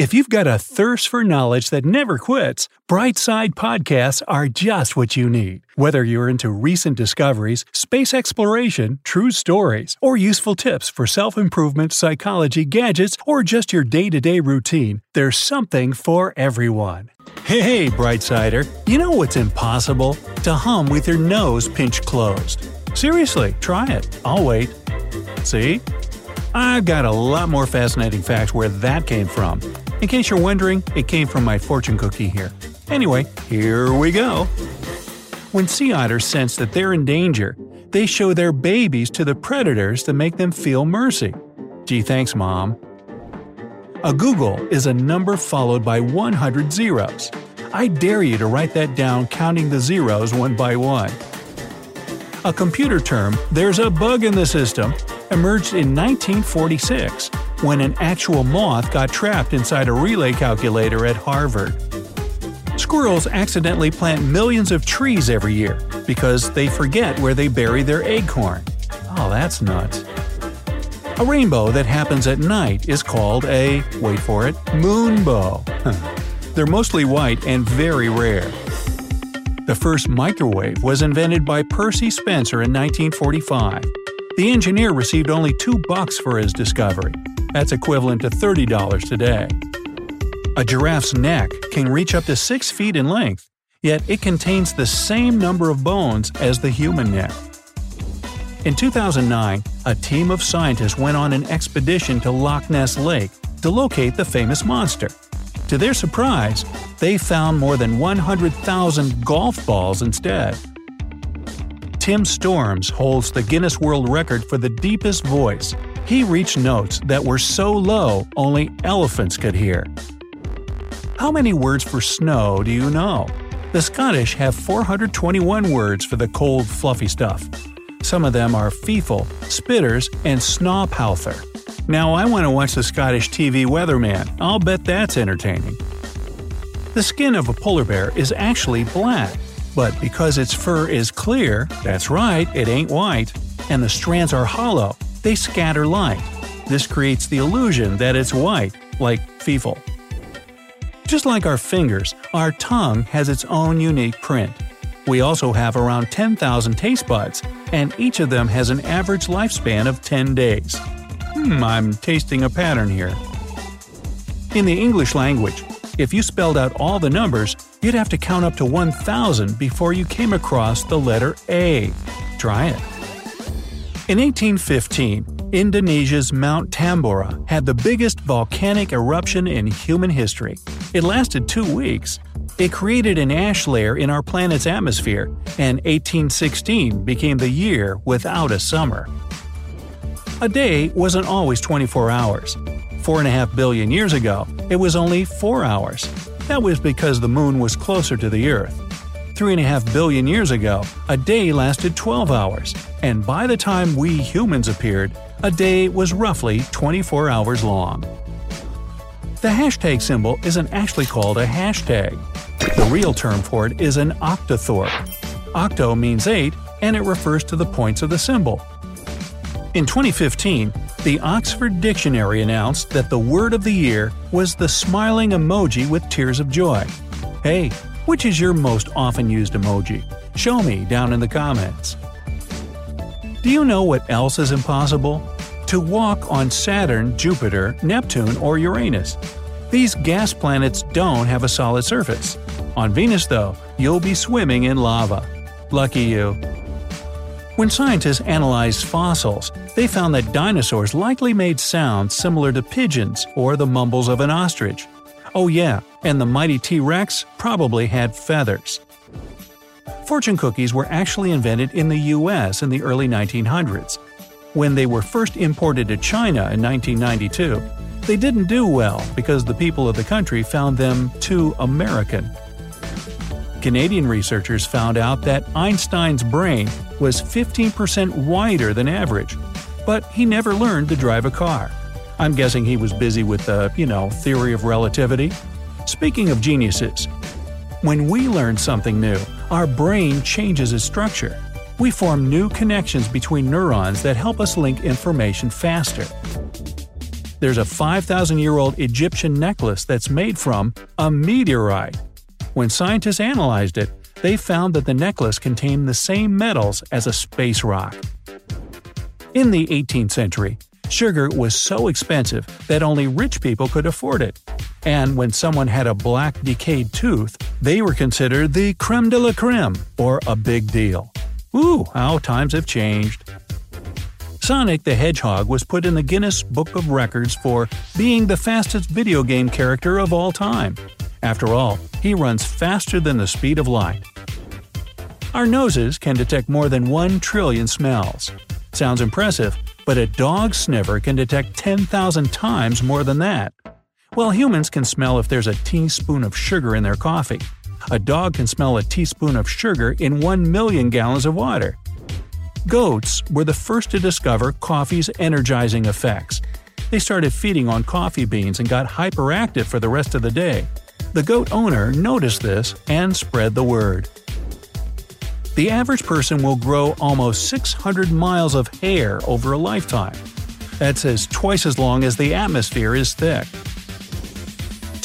If you've got a thirst for knowledge that never quits, Brightside Podcasts are just what you need. Whether you're into recent discoveries, space exploration, true stories, or useful tips for self improvement, psychology, gadgets, or just your day to day routine, there's something for everyone. Hey, Brightsider, you know what's impossible? To hum with your nose pinched closed. Seriously, try it. I'll wait. See? I've got a lot more fascinating facts where that came from. In case you're wondering, it came from my fortune cookie here. Anyway, here we go. When sea otters sense that they're in danger, they show their babies to the predators to make them feel mercy. Gee, thanks, Mom. A googol is a number followed by 100 zeros. I dare you to write that down counting the zeros one by one. A computer term, there's a bug in the system, emerged in 1946 when an actual moth got trapped inside a relay calculator at Harvard. Squirrels accidentally plant millions of trees every year because they forget where they bury their acorn. Oh, that's nuts. A rainbow that happens at night is called a, wait for it, moonbow. They're mostly white and very rare. The first microwave was invented by Percy Spencer in 1945. The engineer received only two bucks for his discovery. That's equivalent to $30 today. A giraffe's neck can reach up to 6 feet in length, yet it contains the same number of bones as the human neck. In 2009, a team of scientists went on an expedition to Loch Ness Lake to locate the famous monster. To their surprise, they found more than 100,000 golf balls instead. Tim Storms holds the Guinness World Record for the deepest voice he reached notes that were so low only elephants could hear. How many words for snow do you know? The Scottish have 421 words for the cold, fluffy stuff. Some of them are feefle, spitters, and snawpowther. Now I want to watch the Scottish TV weatherman. I'll bet that's entertaining. The skin of a polar bear is actually black, but because its fur is clear, that's right, it ain't white, and the strands are hollow, they scatter light. This creates the illusion that it's white, like feefle. Just like our fingers, our tongue has its own unique print. We also have around 10,000 taste buds, and each of them has an average lifespan of 10 days. Hmm, I'm tasting a pattern here. In the English language, if you spelled out all the numbers, you'd have to count up to 1,000 before you came across the letter A. Try it. In 1815, Indonesia's Mount Tambora had the biggest volcanic eruption in human history. It lasted two weeks. It created an ash layer in our planet's atmosphere, and 1816 became the year without a summer. A day wasn't always 24 hours. Four and a half billion years ago, it was only 4 hours. That was because the moon was closer to the Earth. 3.5 billion years ago, a day lasted 12 hours, and by the time we humans appeared, a day was roughly 24 hours long. The hashtag symbol isn't actually called a hashtag. The real term for it is an octothorpe. Octo means 8, and it refers to the points of the symbol. In 2015, the Oxford Dictionary announced that the word of the year was the smiling emoji with tears of joy. Hey, which is your most often used emoji? Show me down in the comments. Do you know what else is impossible? To walk on Saturn, Jupiter, Neptune, or Uranus. These gas planets don't have a solid surface. On Venus, though, you'll be swimming in lava. Lucky you. When scientists analyzed fossils, they found that dinosaurs likely made sounds similar to pigeons or the mumbles of an ostrich. Oh, yeah, and the mighty T Rex probably had feathers. Fortune cookies were actually invented in the US in the early 1900s. When they were first imported to China in 1992, they didn't do well because the people of the country found them too American. Canadian researchers found out that Einstein's brain was 15% wider than average, but he never learned to drive a car. I'm guessing he was busy with the, you know, theory of relativity. Speaking of geniuses, when we learn something new, our brain changes its structure. We form new connections between neurons that help us link information faster. There's a 5,000 year old Egyptian necklace that's made from a meteorite. When scientists analyzed it, they found that the necklace contained the same metals as a space rock. In the 18th century, sugar was so expensive that only rich people could afford it. And when someone had a black decayed tooth, they were considered the creme de la creme, or a big deal. Ooh, how times have changed. Sonic the Hedgehog was put in the Guinness Book of Records for being the fastest video game character of all time. After all, he runs faster than the speed of light. Our noses can detect more than 1 trillion smells. Sounds impressive, but a dog sniffer can detect 10,000 times more than that. While humans can smell if there's a teaspoon of sugar in their coffee, a dog can smell a teaspoon of sugar in 1 million gallons of water. Goats were the first to discover coffee's energizing effects. They started feeding on coffee beans and got hyperactive for the rest of the day. The goat owner noticed this and spread the word. The average person will grow almost 600 miles of hair over a lifetime. That's as twice as long as the atmosphere is thick.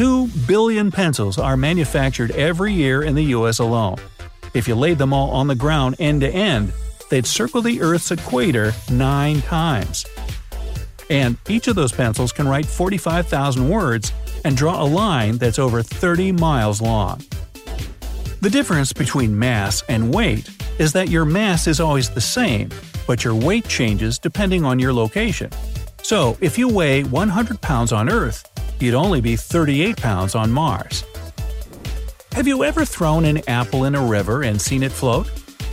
2 billion pencils are manufactured every year in the US alone. If you laid them all on the ground end to end, they'd circle the Earth's equator nine times. And each of those pencils can write 45,000 words and draw a line that's over 30 miles long. The difference between mass and weight is that your mass is always the same, but your weight changes depending on your location. So, if you weigh 100 pounds on Earth, you'd only be 38 pounds on Mars. Have you ever thrown an apple in a river and seen it float?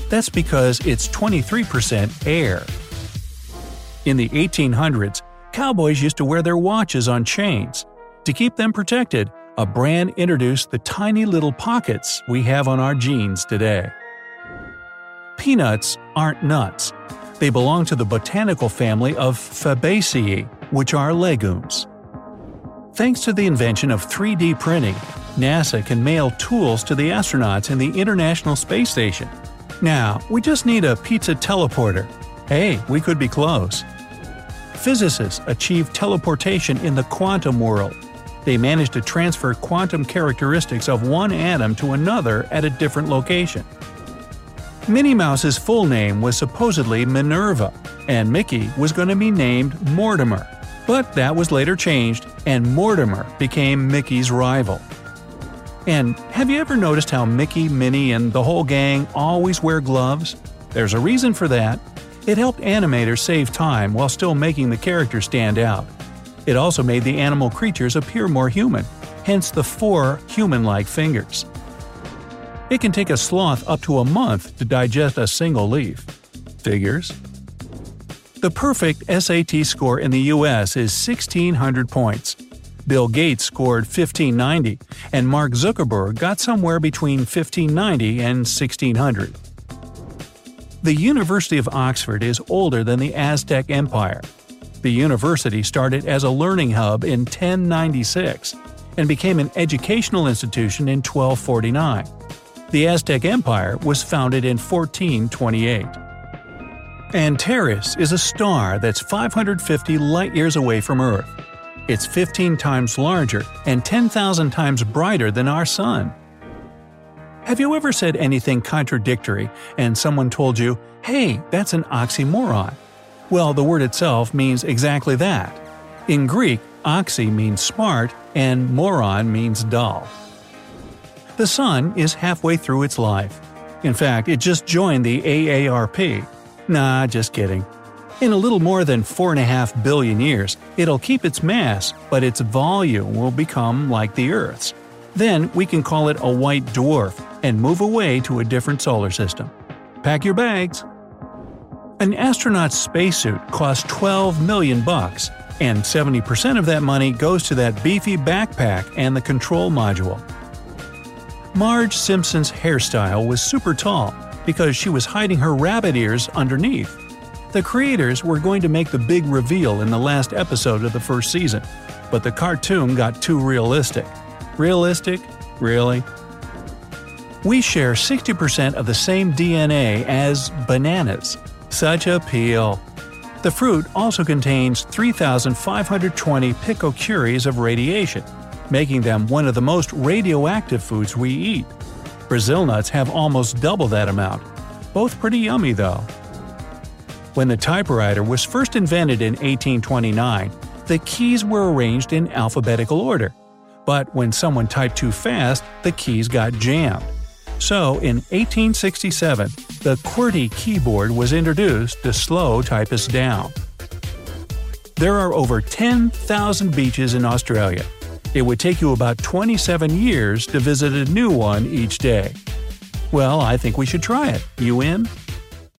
That's because it's 23% air. In the 1800s, cowboys used to wear their watches on chains. To keep them protected, a brand introduced the tiny little pockets we have on our jeans today. Peanuts aren't nuts. They belong to the botanical family of Fabaceae, which are legumes. Thanks to the invention of 3D printing, NASA can mail tools to the astronauts in the International Space Station. Now, we just need a pizza teleporter. Hey, we could be close. Physicists achieved teleportation in the quantum world. They managed to transfer quantum characteristics of one atom to another at a different location. Minnie Mouse's full name was supposedly Minerva, and Mickey was going to be named Mortimer. But that was later changed, and Mortimer became Mickey's rival. And have you ever noticed how Mickey, Minnie, and the whole gang always wear gloves? There's a reason for that. It helped animators save time while still making the characters stand out. It also made the animal creatures appear more human, hence the four human like fingers. It can take a sloth up to a month to digest a single leaf. Figures. The perfect SAT score in the US is 1600 points. Bill Gates scored 1590, and Mark Zuckerberg got somewhere between 1590 and 1600. The University of Oxford is older than the Aztec Empire. The university started as a learning hub in 1096 and became an educational institution in 1249. The Aztec Empire was founded in 1428. Antares is a star that's 550 light years away from Earth. It's 15 times larger and 10,000 times brighter than our Sun. Have you ever said anything contradictory and someone told you, hey, that's an oxymoron? Well, the word itself means exactly that. In Greek, oxy means smart and moron means dull. The Sun is halfway through its life. In fact, it just joined the AARP, Nah, just kidding. In a little more than 4.5 billion years, it'll keep its mass, but its volume will become like the Earth's. Then we can call it a white dwarf and move away to a different solar system. Pack your bags. An astronaut's spacesuit costs 12 million bucks, and 70% of that money goes to that beefy backpack and the control module. Marge Simpson's hairstyle was super tall, because she was hiding her rabbit ears underneath. The creators were going to make the big reveal in the last episode of the first season, but the cartoon got too realistic. Realistic? Really? We share 60% of the same DNA as bananas. Such a peel. The fruit also contains 3,520 picocuries of radiation, making them one of the most radioactive foods we eat. Brazil nuts have almost double that amount. Both pretty yummy though. When the typewriter was first invented in 1829, the keys were arranged in alphabetical order. But when someone typed too fast, the keys got jammed. So, in 1867, the QWERTY keyboard was introduced to slow typists down. There are over 10,000 beaches in Australia. It would take you about 27 years to visit a new one each day. Well, I think we should try it. You in?